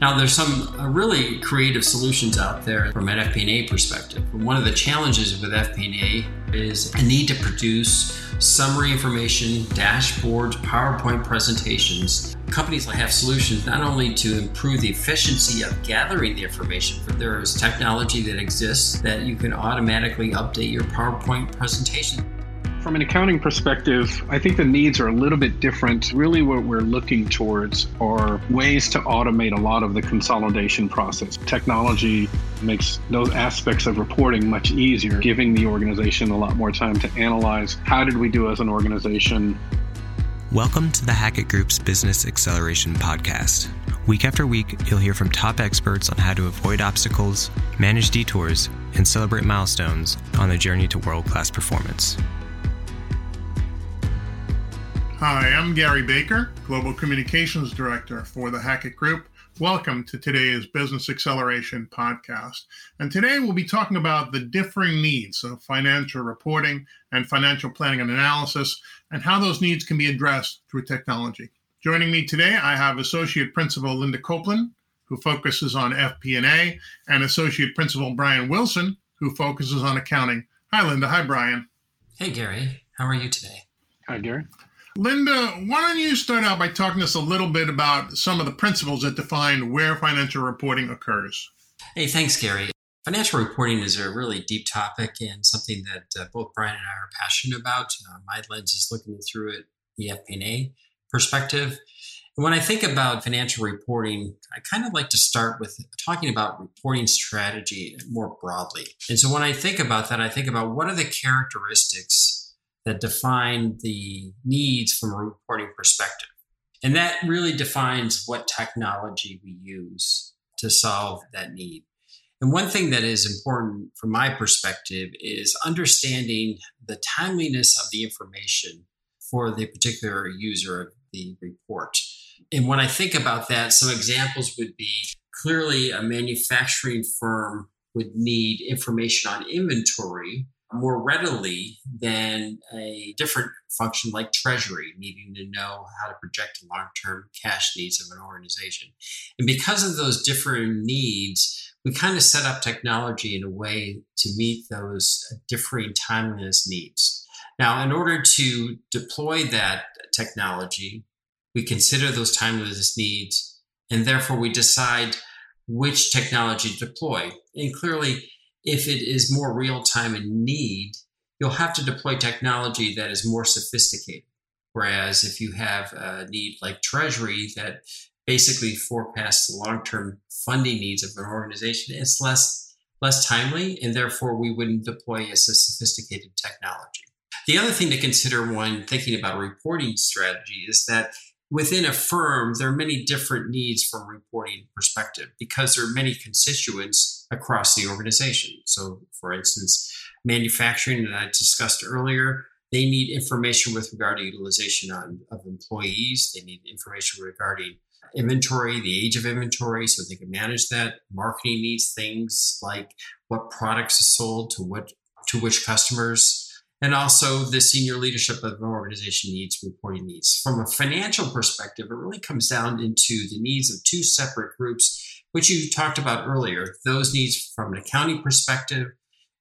Now, there's some uh, really creative solutions out there from an FP&A perspective. One of the challenges with FP&A is a need to produce summary information, dashboards, PowerPoint presentations. Companies have solutions not only to improve the efficiency of gathering the information, but there is technology that exists that you can automatically update your PowerPoint presentation. From an accounting perspective, I think the needs are a little bit different. Really, what we're looking towards are ways to automate a lot of the consolidation process. Technology makes those aspects of reporting much easier, giving the organization a lot more time to analyze how did we do as an organization. Welcome to the Hackett Group's Business Acceleration Podcast. Week after week, you'll hear from top experts on how to avoid obstacles, manage detours, and celebrate milestones on the journey to world class performance. Hi, I'm Gary Baker, Global Communications Director for the Hackett Group. Welcome to today's Business Acceleration Podcast. And today we'll be talking about the differing needs of financial reporting and financial planning and analysis and how those needs can be addressed through technology. Joining me today, I have Associate Principal Linda Copeland, who focuses on FP&A, and Associate Principal Brian Willson, who focuses on accounting. Hi, Linda. Hi, Brian. Hey, Gary. How are you today? Hi, Gary. Linda, why don't you start out by talking to us a little bit about some of the principles that define where financial reporting occurs? Hey, thanks, Gary. Financial reporting is a really deep topic and something that uh, both Brian and I are passionate about. Uh, my lens is looking through it the FP&A perspective. And when I think about financial reporting, I kind of like to start with talking about reporting strategy more broadly. And so when I think about that, I think about what are the characteristics that define the needs from a reporting perspective. And that really defines what technology we use to solve that need. And one thing that is important from my perspective is understanding the timeliness of the information for the particular user of the report. And when I think about that, some examples would be clearly a manufacturing firm would need information on inventory more readily than a different function like treasury, needing to know how to project long term cash needs of an organization. And because of those different needs, we kind of set up technology in a way to meet those differing timeliness needs. Now, in order to deploy that technology, we consider those timeliness needs, and therefore we decide which technology to deploy. And clearly, if it is more real time in need, you'll have to deploy technology that is more sophisticated. Whereas if you have a need like Treasury that basically forecasts the long term funding needs of an organization, it's less less timely, and therefore we wouldn't deploy as a sophisticated technology. The other thing to consider when thinking about a reporting strategy is that within a firm, there are many different needs from reporting perspective because there are many constituents across the organization. So, for instance, manufacturing that I discussed earlier, they need information with regard to utilization on, of employees. They need information regarding inventory, the age of inventory, so they can manage that. Marketing needs things like what products are sold to what to which customers and also, the senior leadership of an organization needs reporting needs. From a financial perspective, it really comes down into the needs of two separate groups, which you talked about earlier those needs from an accounting perspective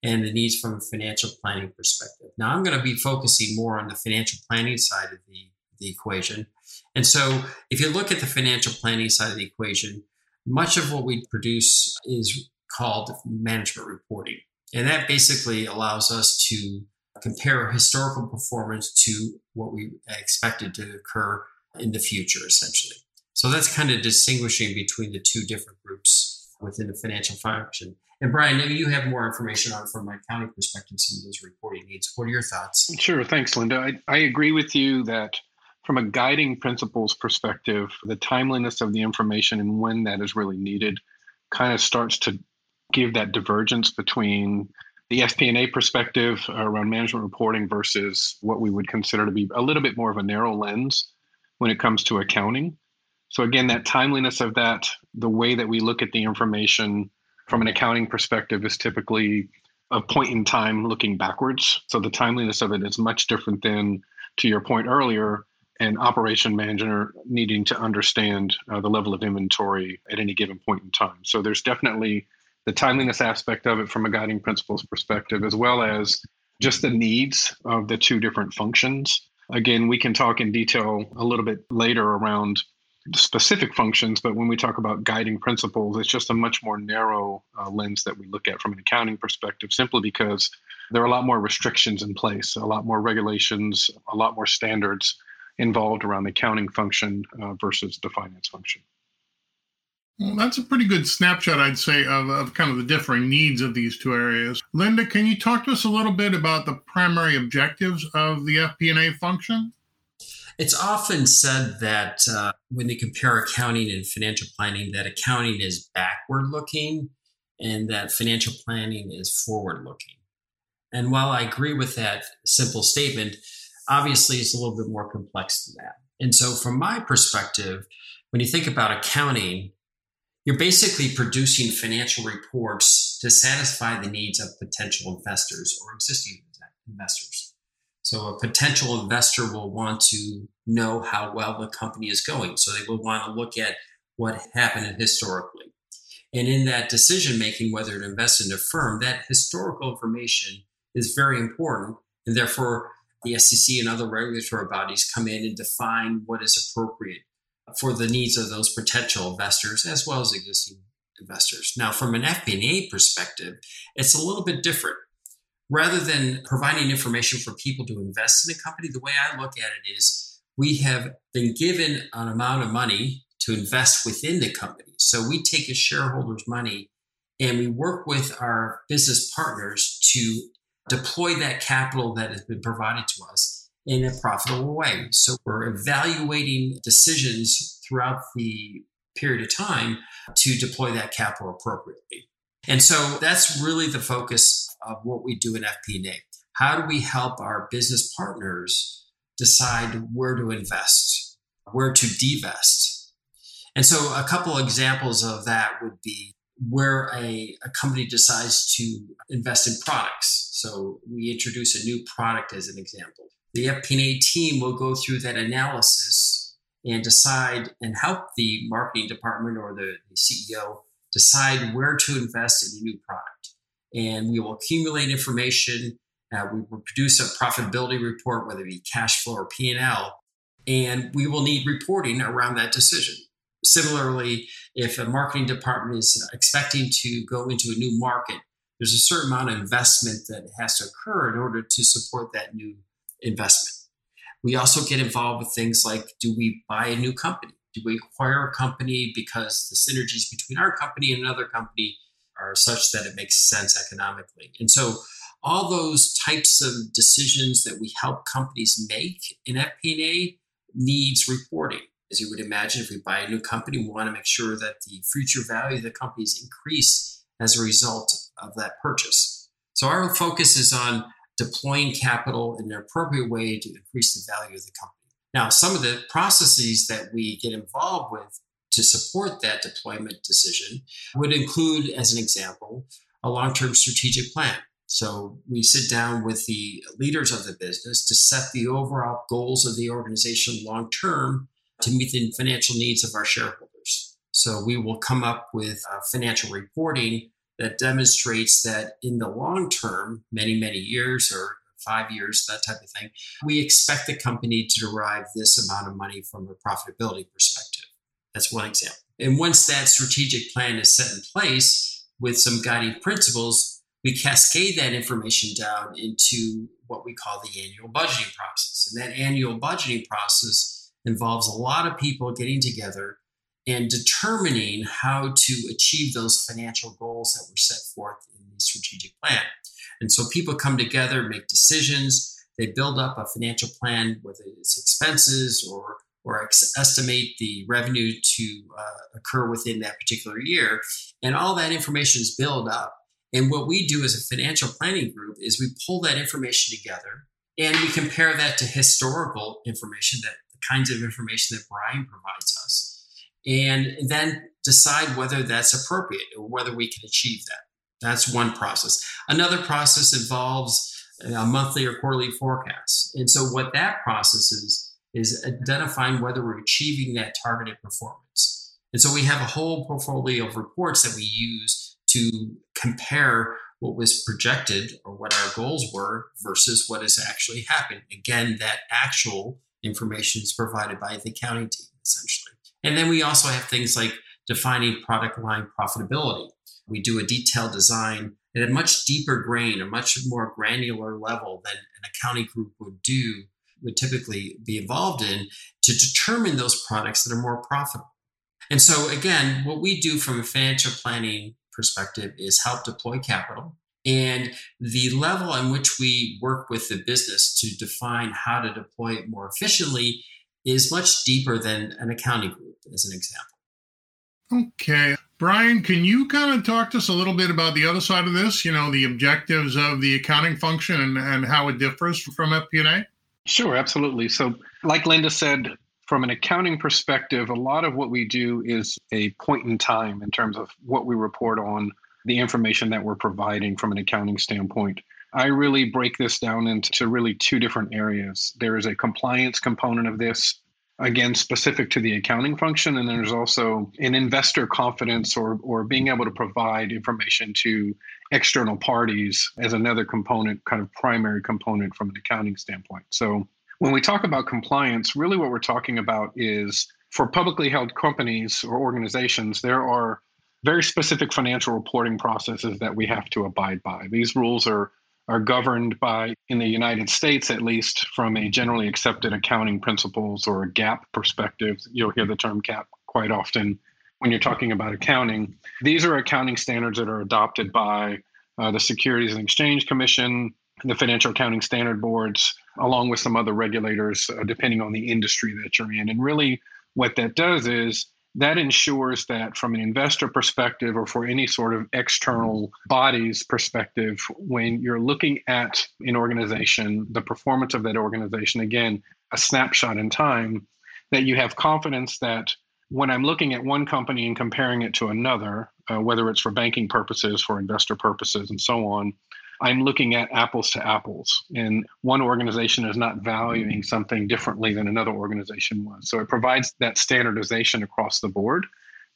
and the needs from a financial planning perspective. Now, I'm going to be focusing more on the financial planning side of the, the equation. And so, if you look at the financial planning side of the equation, much of what we produce is called management reporting. And that basically allows us to compare historical performance to what we expected to occur in the future, essentially. So that's kind of distinguishing between the two different groups within the financial function. And Brian, maybe you have more information on from my accounting perspective some of those reporting needs. What are your thoughts? Sure, thanks, Linda. I, I agree with you that from a guiding principles perspective, the timeliness of the information and when that is really needed kind of starts to give that divergence between the FP&A perspective around management reporting versus what we would consider to be a little bit more of a narrow lens when it comes to accounting. So again, that timeliness of that, the way that we look at the information from an accounting perspective is typically a point in time looking backwards. So the timeliness of it is much different than, to your point earlier, an operation manager needing to understand uh, the level of inventory at any given point in time. So there's definitely the timeliness aspect of it from a guiding principles perspective, as well as just the needs of the two different functions. Again, we can talk in detail a little bit later around specific functions, but when we talk about guiding principles, it's just a much more narrow uh, lens that we look at from an accounting perspective, simply because there are a lot more restrictions in place, a lot more regulations, a lot more standards involved around the accounting function uh, versus the finance function. Well, that's a pretty good snapshot, I'd say, of, of kind of the differing needs of these two areas. Linda, can you talk to us a little bit about the primary objectives of the FP&A function? It's often said that uh, when they compare accounting and financial planning, that accounting is backward looking and that financial planning is forward looking. And while I agree with that simple statement, obviously it's a little bit more complex than that. And so, from my perspective, when you think about accounting, you're basically producing financial reports to satisfy the needs of potential investors or existing investors. So a potential investor will want to know how well the company is going. So they will want to look at what happened historically. And in that decision making, whether to invest in a firm, that historical information is very important. And therefore, the SEC and other regulatory bodies come in and define what is appropriate for the needs of those potential investors as well as existing investors. Now, from an FP&A perspective, it's a little bit different. Rather than providing information for people to invest in a company, the way I look at it is we have been given an amount of money to invest within the company. So we take a shareholder's money and we work with our business partners to deploy that capital that has been provided to us in a profitable way. So we're evaluating decisions throughout the period of time to deploy that capital appropriately. And so that's really the focus of what we do in FP&A. How do we help our business partners decide where to invest, where to divest? And so a couple examples of that would be where a, a company decides to invest in products. So we introduce a new product as an example the FP&A team will go through that analysis and decide and help the marketing department or the, CEO decide where to invest in a new product. And we will accumulate information. Uh, we will produce a profitability report, whether it be cash flow or P&L, and we will need reporting around that decision. Similarly, if a marketing department is expecting to go into a new market, there's a certain amount of investment that has to occur in order to support that new investment. We also get involved with things like do we buy a new company? Do we acquire a company because the synergies between our company and another company are such that it makes sense economically? And so all those types of decisions that we help companies make in FP&A needs reporting. As you would imagine, if we buy a new company, we want to make sure that the future value of the company is increased as a result of that purchase. So our focus is on deploying capital in an appropriate way to increase the value of the company. Now, some of the processes that we get involved with to support that deployment decision would include, as an example, a long term strategic plan. So we sit down with the leaders of the business to set the overall goals of the organization long term to meet the financial needs of our shareholders. So we will come up with uh, financial reporting that demonstrates that in the long term, many, many years or five years, that type of thing, we expect the company to derive this amount of money from a profitability perspective. That's one example. And once that strategic plan is set in place with some guiding principles, we cascade that information down into what we call the annual budgeting process. And that annual budgeting process involves a lot of people getting together and determining how to achieve those financial goals that were set forth the strategic plan. And so people come together, make decisions, they build up a financial plan, whether it's expenses or or ex- estimate the revenue to uh, occur within that particular year. And all that information is built up. And what we do as a financial planning group is we pull that information together and we compare that to historical information, that the kinds of information that Brian provides us and then decide whether that's appropriate or whether we can achieve that. That's one process. Another process involves a monthly or quarterly forecast. And so, what that process is, is identifying whether we're achieving that targeted performance. And so we have a whole portfolio of reports that we use to compare what was projected or what our goals were versus what has actually happened. Again, that actual information is provided by the accounting team, essentially. And then we also have things like defining product line profitability. We do a detailed design at a much deeper grain, a much more granular level than an accounting group would do, would typically be involved in to determine those products that are more profitable. And so, again, what we do from a financial planning perspective is help deploy capital. And the level in which we work with the business to define how to deploy it more efficiently is much deeper than an accounting group, as an example. Okay. Brian, can you kind of talk to us a little bit about the other side of this? You know, the objectives of the accounting function and, and how it differs from FP&A? Sure, absolutely. So, like Linda said, from an accounting perspective, a lot of what we do is a point in time in terms of what we report on, the information that we're providing from an accounting standpoint. I really break this down into really two different areas. There is a compliance component of this, again, specific to the accounting function, and there's also an investor confidence or, or being able to provide information to external parties as another component, kind of primary component from an accounting standpoint. So when we talk about compliance, really what we're talking about is for publicly held companies or organizations, there are very specific financial reporting processes that we have to abide by. These rules are are governed by, in the United States at least, from a generally accepted accounting principles or a GAAP perspective. You'll hear the term GAAP quite often when you're talking about accounting. These are accounting standards that are adopted by uh, the Securities and Exchange Commission, the Financial Accounting Standard Boards, along with some other regulators, uh, depending on the industry that you're in. And really, what that does is that ensures that from an investor perspective or for any sort of external bodies perspective, when you're looking at an organization, the performance of that organization, again, a snapshot in time, that you have confidence that when I'm looking at one company and comparing it to another, uh, whether it's for banking purposes, for investor purposes, and so on, I'm looking at apples to apples. And one organization is not valuing mm-hmm. something differently than another organization was. So it provides that standardization across the board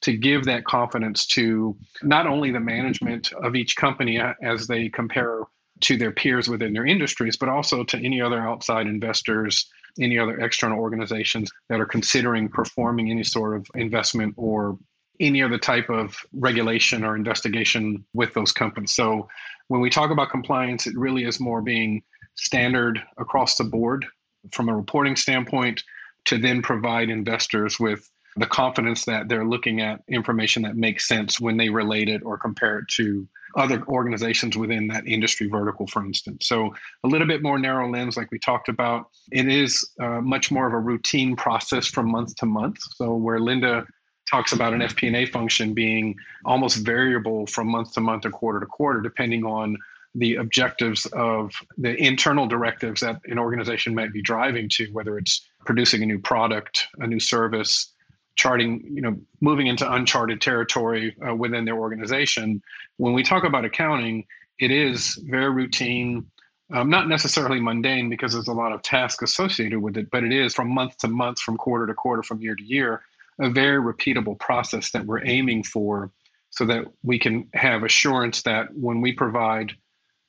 to give that confidence to not only the management of each company as they compare to their peers within their industries, but also to any other outside investors, any other external organizations that are considering performing any sort of investment or any other type of regulation or investigation with those companies. So when we talk about compliance, it really is more being standard across the board from a reporting standpoint to then provide investors with the confidence that they're looking at information that makes sense when they relate it or compare it to other organizations within that industry vertical, for instance. So, a little bit more narrow lens, like we talked about. It is uh, much more of a routine process from month to month. So, where Linda talks about an FP&A function being almost variable from month to month or quarter to quarter, depending on the objectives of the internal directives that an organization might be driving to, whether it's producing a new product, a new service, charting, you know, moving into uncharted territory uh, within their organization. When we talk about accounting, it is very routine, um, not necessarily mundane because there's a lot of tasks associated with it, but it is from month to month, from quarter to quarter, from year to year a very repeatable process that we're aiming for so that we can have assurance that when we provide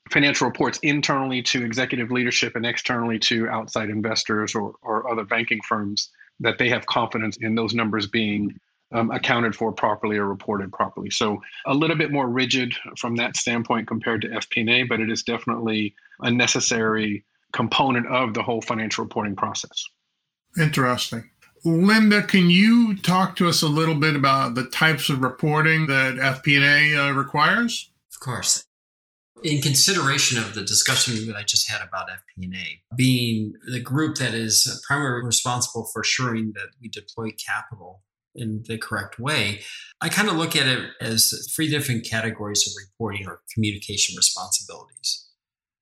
financial reports internally to executive leadership and externally to outside investors or, or other banking firms, that they have confidence in those numbers being um, accounted for properly or reported properly. So a little bit more rigid from that standpoint compared to FP&A, but it is definitely a necessary component of the whole financial reporting process. Interesting. Linda, can you talk to us a little bit about the types of reporting that FP&A uh, requires? Of course. In consideration of the discussion that I just had about FP&A, being the group that is primarily responsible for assuring that we deploy capital in the correct way, I kind of look at it as three different categories of reporting or communication responsibilities.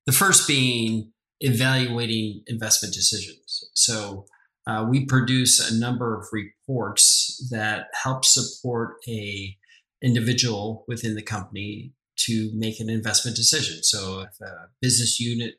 The first being evaluating investment decisions. So uh, we produce a number of reports that help support a individual within the company to make an investment decision. So if a business unit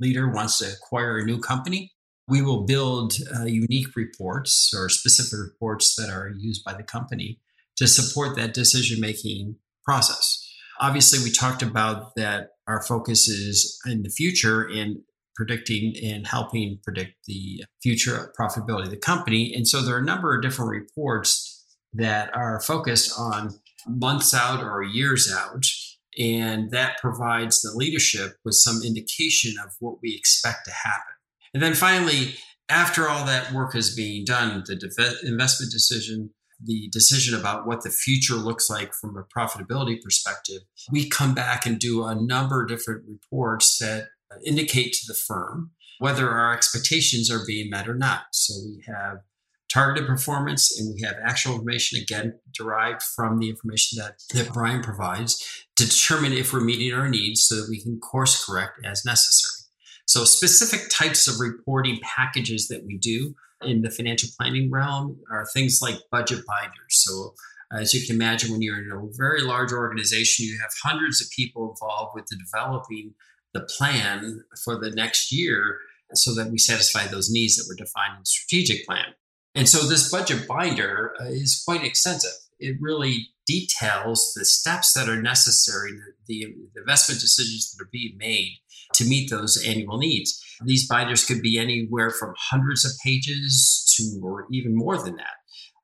leader wants to acquire a new company, we will build uh, unique reports or specific reports that are used by the company to support that decision making process. Obviously, we talked about that our focus is in the future in predicting and helping predict the future profitability of the company. And so there are a number of different reports that are focused on months out or years out. And that provides the leadership with some indication of what we expect to happen. And then finally, after all that work is being done, the investment decision, the decision about what the future looks like from a profitability perspective, we come back and do a number of different reports that indicate to the firm whether our expectations are being met or not. So we have targeted performance and we have actual information again derived from the information that, that Brian provides to determine if we're meeting our needs so that we can course correct as necessary. So specific types of reporting packages that we do in the financial planning realm are things like budget binders. So as you can imagine, when you're in a very large organization, you have hundreds of people involved with the developing the plan for the next year so that we satisfy those needs that were defined in the strategic plan. And so this budget binder uh, is quite extensive. It really details the steps that are necessary, the, the investment decisions that are being made to meet those annual needs. These binders could be anywhere from hundreds of pages to or even more than that.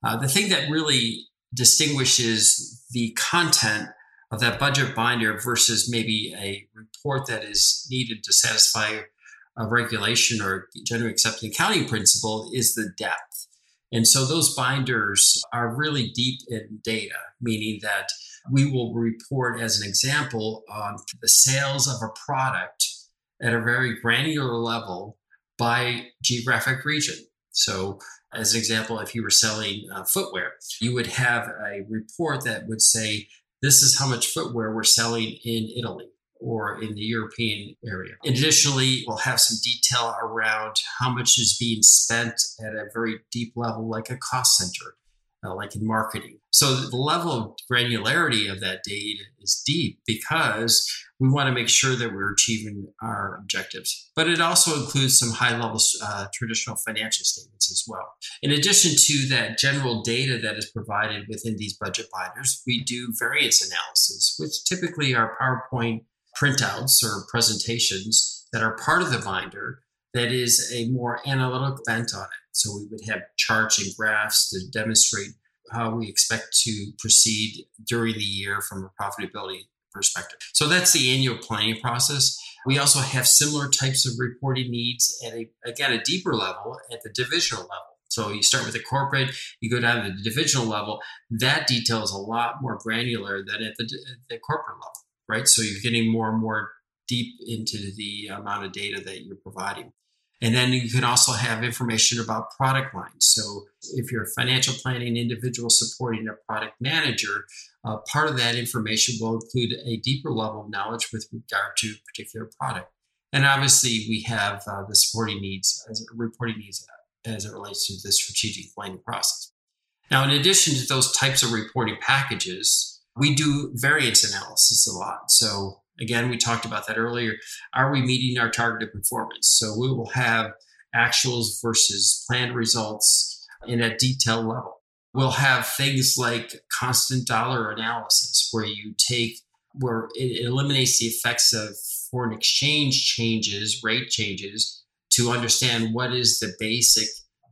Uh, the thing that really distinguishes the content of that budget binder versus maybe a report that is needed to satisfy a regulation or generally accepted accounting principle is the depth. And so those binders are really deep in data, meaning that we will report as an example on the sales of a product at a very granular level by geographic region. So, as an example, if you were selling uh, footwear, you would have a report that would say, This is how much footwear we're selling in Italy or in the European area. Additionally, we'll have some detail around how much is being spent at a very deep level, like a cost center, uh, like in marketing. So the level of granularity of that data is deep because we want to make sure that we're achieving our objectives. But it also includes some high level uh, traditional financial statements as well. In addition to that general data that is provided within these budget binders, we do variance analysis, which typically are PowerPoint printouts or presentations that are part of the binder that is a more analytical bent on it. So we would have charts and graphs to demonstrate how we expect to proceed during the year from a profitability perspective. So that's the annual planning process. We also have similar types of reporting needs at a again a deeper level at the divisional level. So you start with the corporate, you go down to the divisional level. That detail is a lot more granular than at the, the corporate level right? So you're getting more and more deep into the amount of data that you're providing. And then you can also have information about product lines. So if you're a financial planning individual supporting a product manager, uh, part of that information will include a deeper level of knowledge with regard to a particular product. And obviously, we have uh, the supporting needs, as reporting needs as it relates to the strategic planning process. Now, in addition to those types of reporting packages, we do variance analysis a lot. So again, we talked about that earlier. Are we meeting our targeted performance? So we will have actuals versus planned results in a detailed level. We'll have things like constant dollar analysis where you take where it eliminates the effects of foreign exchange changes, rate changes to understand what is the basic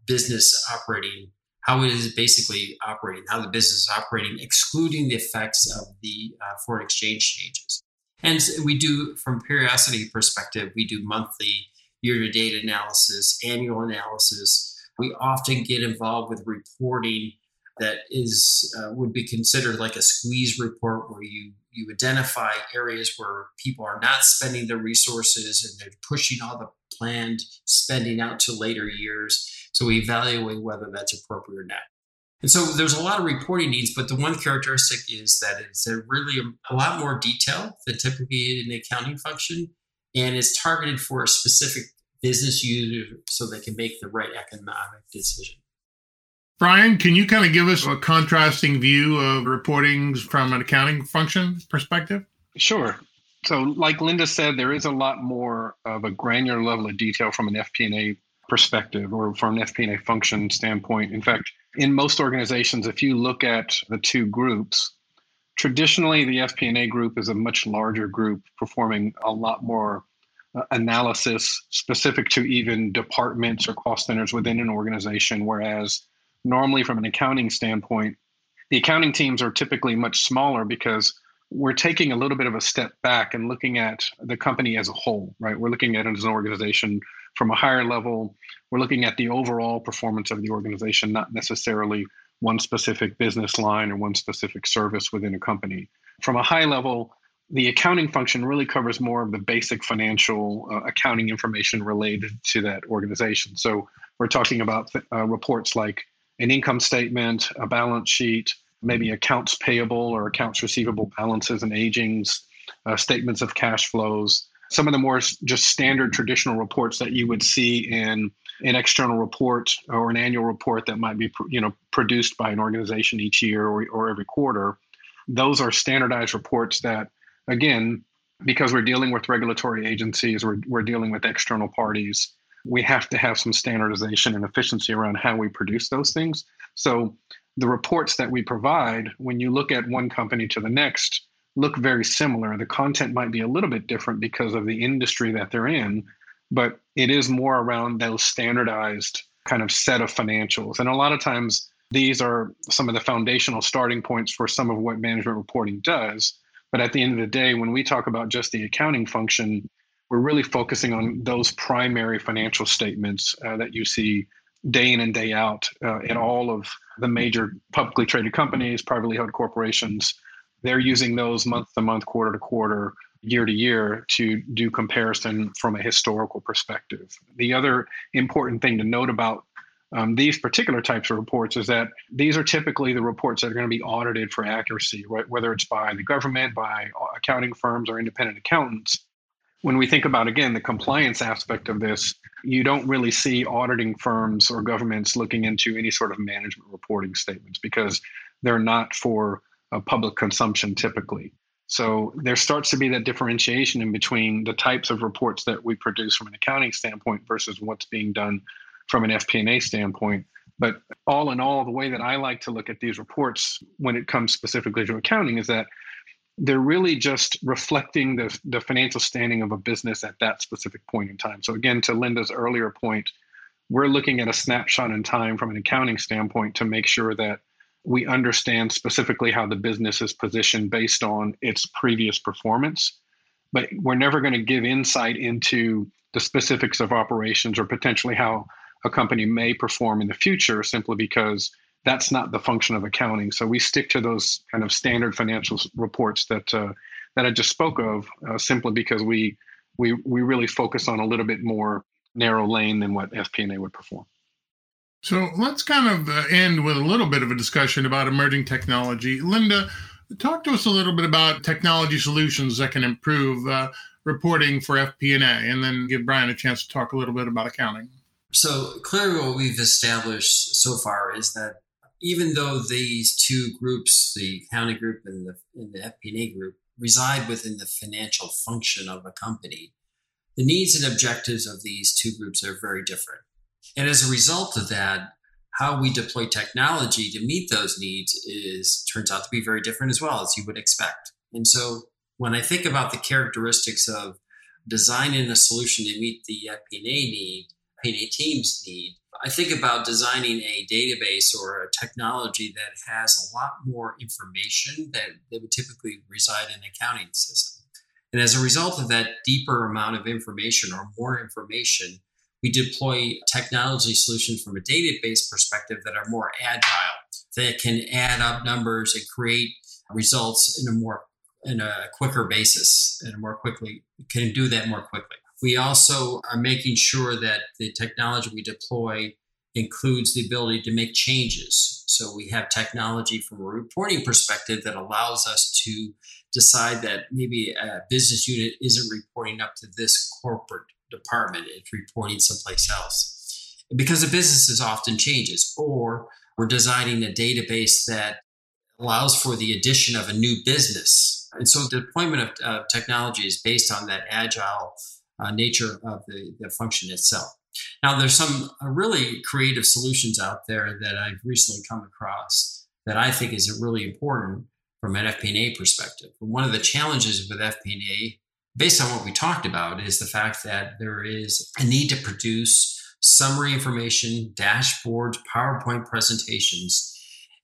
business operating how it is basically operating, how the business is operating, excluding the effects of the uh, foreign exchange changes. And we do, from periodicity perspective, we do monthly, year-to-date analysis, annual analysis. We often get involved with reporting that is uh, would be considered like a squeeze report, where you you identify areas where people are not spending their resources and they're pushing all the planned spending out to later years so we evaluate whether that's appropriate or not. And so there's a lot of reporting needs, but the one characteristic is that it's a really a, a lot more detail than typically in an accounting function, and it's targeted for a specific business user so they can make the right economic decision. Brian, can you kind of give us a contrasting view of reportings from an accounting function perspective? Sure. So, like Linda said, there is a lot more of a granular level of detail from an FP&A perspective or from an FP&A function standpoint. In fact, in most organizations, if you look at the two groups, traditionally the FP&A group is a much larger group performing a lot more uh, analysis specific to even departments or cost centers within an organization, whereas normally from an accounting standpoint, the accounting teams are typically much smaller because we're taking a little bit of a step back and looking at the company as a whole, right? We're looking at it as an organization from a higher level. We're looking at the overall performance of the organization, not necessarily one specific business line or one specific service within a company. From a high level, the accounting function really covers more of the basic financial uh, accounting information related to that organization. So we're talking about uh, reports like an income statement, a balance sheet, maybe accounts payable or accounts receivable balances and agings, uh, statements of cash flows, some of the more just standard traditional reports that you would see in an external report or an annual report that might be you know produced by an organization each year or, or every quarter those are standardized reports that again because we're dealing with regulatory agencies we're, we're dealing with external parties we have to have some standardization and efficiency around how we produce those things. So the reports that we provide, when you look at one company to the next, look very similar. The content might be a little bit different because of the industry that they're in, but it is more around those standardized kind of set of financials. And a lot of times, these are some of the foundational starting points for some of what management reporting does. But at the end of the day, when we talk about just the accounting function, we're really focusing on those primary financial statements uh, that you see day in and day out uh, all of the major publicly traded companies, privately held corporations. They're using those month to month, quarter to quarter, year to year to do comparison from a historical perspective. The other important thing to note about um, these particular types of reports is that these are typically the reports that are going to be audited for accuracy, right? whether it's by the government, by accounting firms, or independent accountants when we think about again the compliance aspect of this you don't really see auditing firms or governments looking into any sort of management reporting statements because they're not for uh, public consumption typically so there starts to be that differentiation in between the types of reports that we produce from an accounting standpoint versus what's being done from an FP&A standpoint but all in all the way that I like to look at these reports when it comes specifically to accounting is that they're really just reflecting the, the financial standing of a business at that specific point in time. So, again, to Linda's earlier point, we're looking at a snapshot in time from an accounting standpoint to make sure that we understand specifically how the business is positioned based on its previous performance. But we're never going to give insight into the specifics of operations or potentially how a company may perform in the future simply because that's not the function of accounting. So we stick to those kind of standard financial reports that uh, that I just spoke of, uh, simply because we we we really focus on a little bit more narrow lane than what FP&A would perform. So let's kind of uh, end with a little bit of a discussion about emerging technology. Linda, talk to us a little bit about technology solutions that can improve uh, reporting for FP&A, and then give Brian a chance to talk a little bit about accounting. So clearly, what we've established so far is that even though these two groups, the accounting group and the, and the FP&A group, reside within the financial function of a company, the needs and objectives of these two groups are very different. And as a result of that, how we deploy technology to meet those needs is turns out to be very different as well as you would expect. And so when I think about the characteristics of designing a solution to meet the FP&A need, FP&A team's need, I think about designing a database or a technology that has a lot more information that, that would typically reside in an accounting system. And as a result of that deeper amount of information or more information, we deploy technology solutions from a database perspective that are more agile, that can add up numbers and create results in a more in a quicker basis and more quickly can do that more quickly. We also are making sure that the technology we deploy includes the ability to make changes. So we have technology from a reporting perspective that allows us to decide that maybe a business unit isn't reporting up to this corporate department, it's reporting someplace else. Because the business is often changes, or we're designing a database that allows for the addition of a new business. And so the deployment of uh, technology is based on that agile uh, nature of the, the function itself. Now, there's some uh, really creative solutions out there that I've recently come across that I think is really important from an FP&A perspective. One of the challenges with FP&A, based on what we talked about, is the fact that there is a need to produce summary information, dashboards, PowerPoint presentations.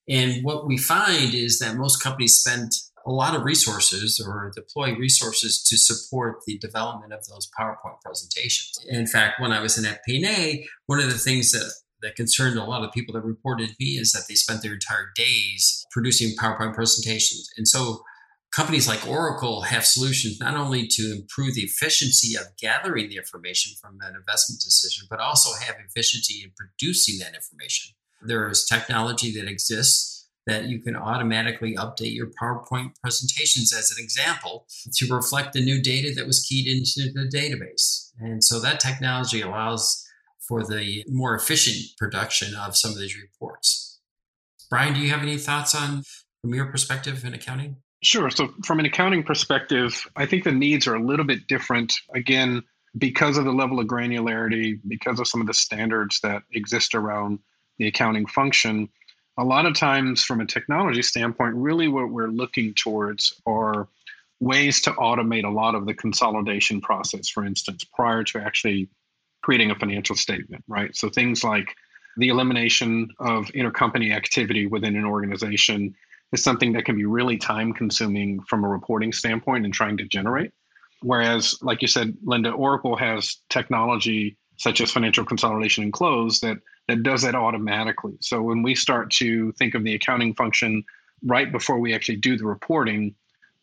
And what we find is that most companies spend a lot of resources or deploy resources to support the development of those PowerPoint presentations. In fact, when I was in FP&A, one of the things that that concerned a lot of people that reported to me is that they spent their entire days producing PowerPoint presentations. And so companies like Oracle have solutions not only to improve the efficiency of gathering the information from an investment decision, but also have efficiency in producing that information. There is technology that exists that you can automatically update your PowerPoint presentations as an example to reflect the new data that was keyed into the database. And so that technology allows for the more efficient production of some of these reports. Brian, do you have any thoughts on from your perspective in accounting? Sure. So, from an accounting perspective, I think the needs are a little bit different. Again, because of the level of granularity, because of some of the standards that exist around the accounting function, a lot of times from a technology standpoint, really what we're looking towards are ways to automate a lot of the consolidation process, for instance, prior to actually creating a financial statement, right? So things like the elimination of intercompany activity within an organization is something that can be really time consuming from a reporting standpoint and trying to generate. Whereas, like you said, Linda, Oracle has technology such as financial consolidation and close that that does that automatically. So when we start to think of the accounting function right before we actually do the reporting,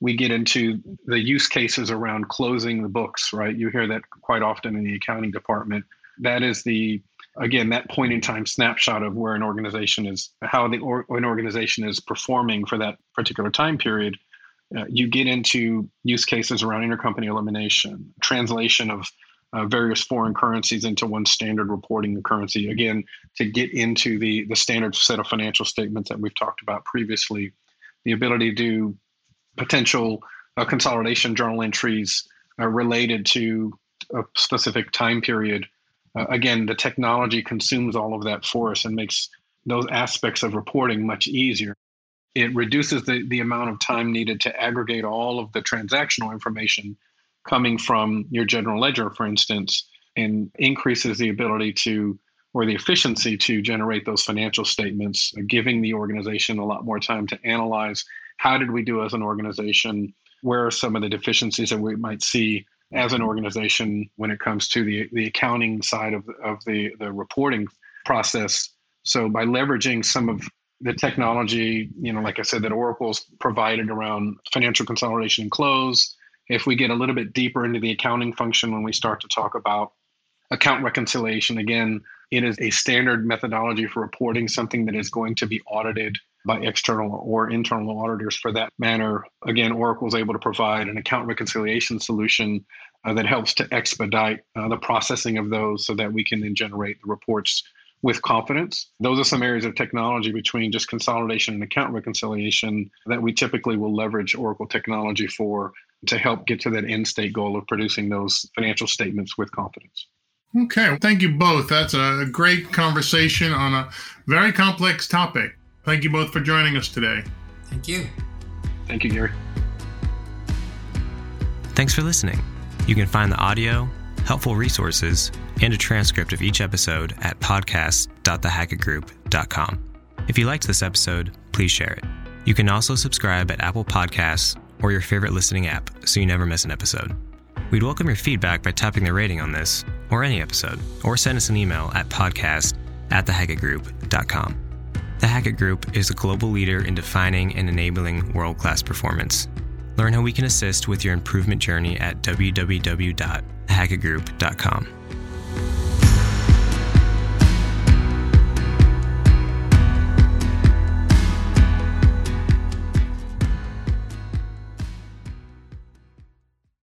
we get into the use cases around closing the books, right? You hear that quite often in the accounting department. That is the again that point in time snapshot of where an organization is how the or, an organization is performing for that particular time period uh, you get into use cases around intercompany elimination translation of uh, various foreign currencies into one standard reporting currency. Again, to get into the the standard set of financial statements that we've talked about previously, the ability to do potential uh, consolidation journal entries uh, related to a specific time period. Uh, again, the technology consumes all of that for us and makes those aspects of reporting much easier. It reduces the, the amount of time needed to aggregate all of the transactional information coming from your general ledger, for instance, and increases the ability to or the efficiency to generate those financial statements, giving the organization a lot more time to analyze how did we do as an organization, where are some of the deficiencies that we might see as an organization when it comes to the, the accounting side of, of the, the reporting process. So by leveraging some of the technology, you know, like I said, that Oracle's provided around financial consolidation and close, if we get a little bit deeper into the accounting function when we start to talk about account reconciliation, again, it is a standard methodology for reporting something that is going to be audited by external or internal auditors for that matter. Again, Oracle is able to provide an account reconciliation solution uh, that helps to expedite uh, the processing of those so that we can then generate the reports with confidence. Those are some areas of technology between just consolidation and account reconciliation that we typically will leverage Oracle technology for to help get to that end state goal of producing those financial statements with confidence. Okay, thank you both. That's a great conversation on a very complex topic. Thank you both for joining us today. Thank you. Thank you, Gary. Thanks for listening. You can find the audio, helpful resources, and a transcript of each episode at podcast.thehackettgroup.com. If you liked this episode, please share it. You can also subscribe at Apple Podcasts or your favorite listening app so you never miss an episode. We'd welcome your feedback by tapping the rating on this or any episode, or send us an email at podcast at thehackettgroup.com. The Hackett Group is a global leader in defining and enabling world class performance. Learn how we can assist with your improvement journey at www.thehackettgroup.com.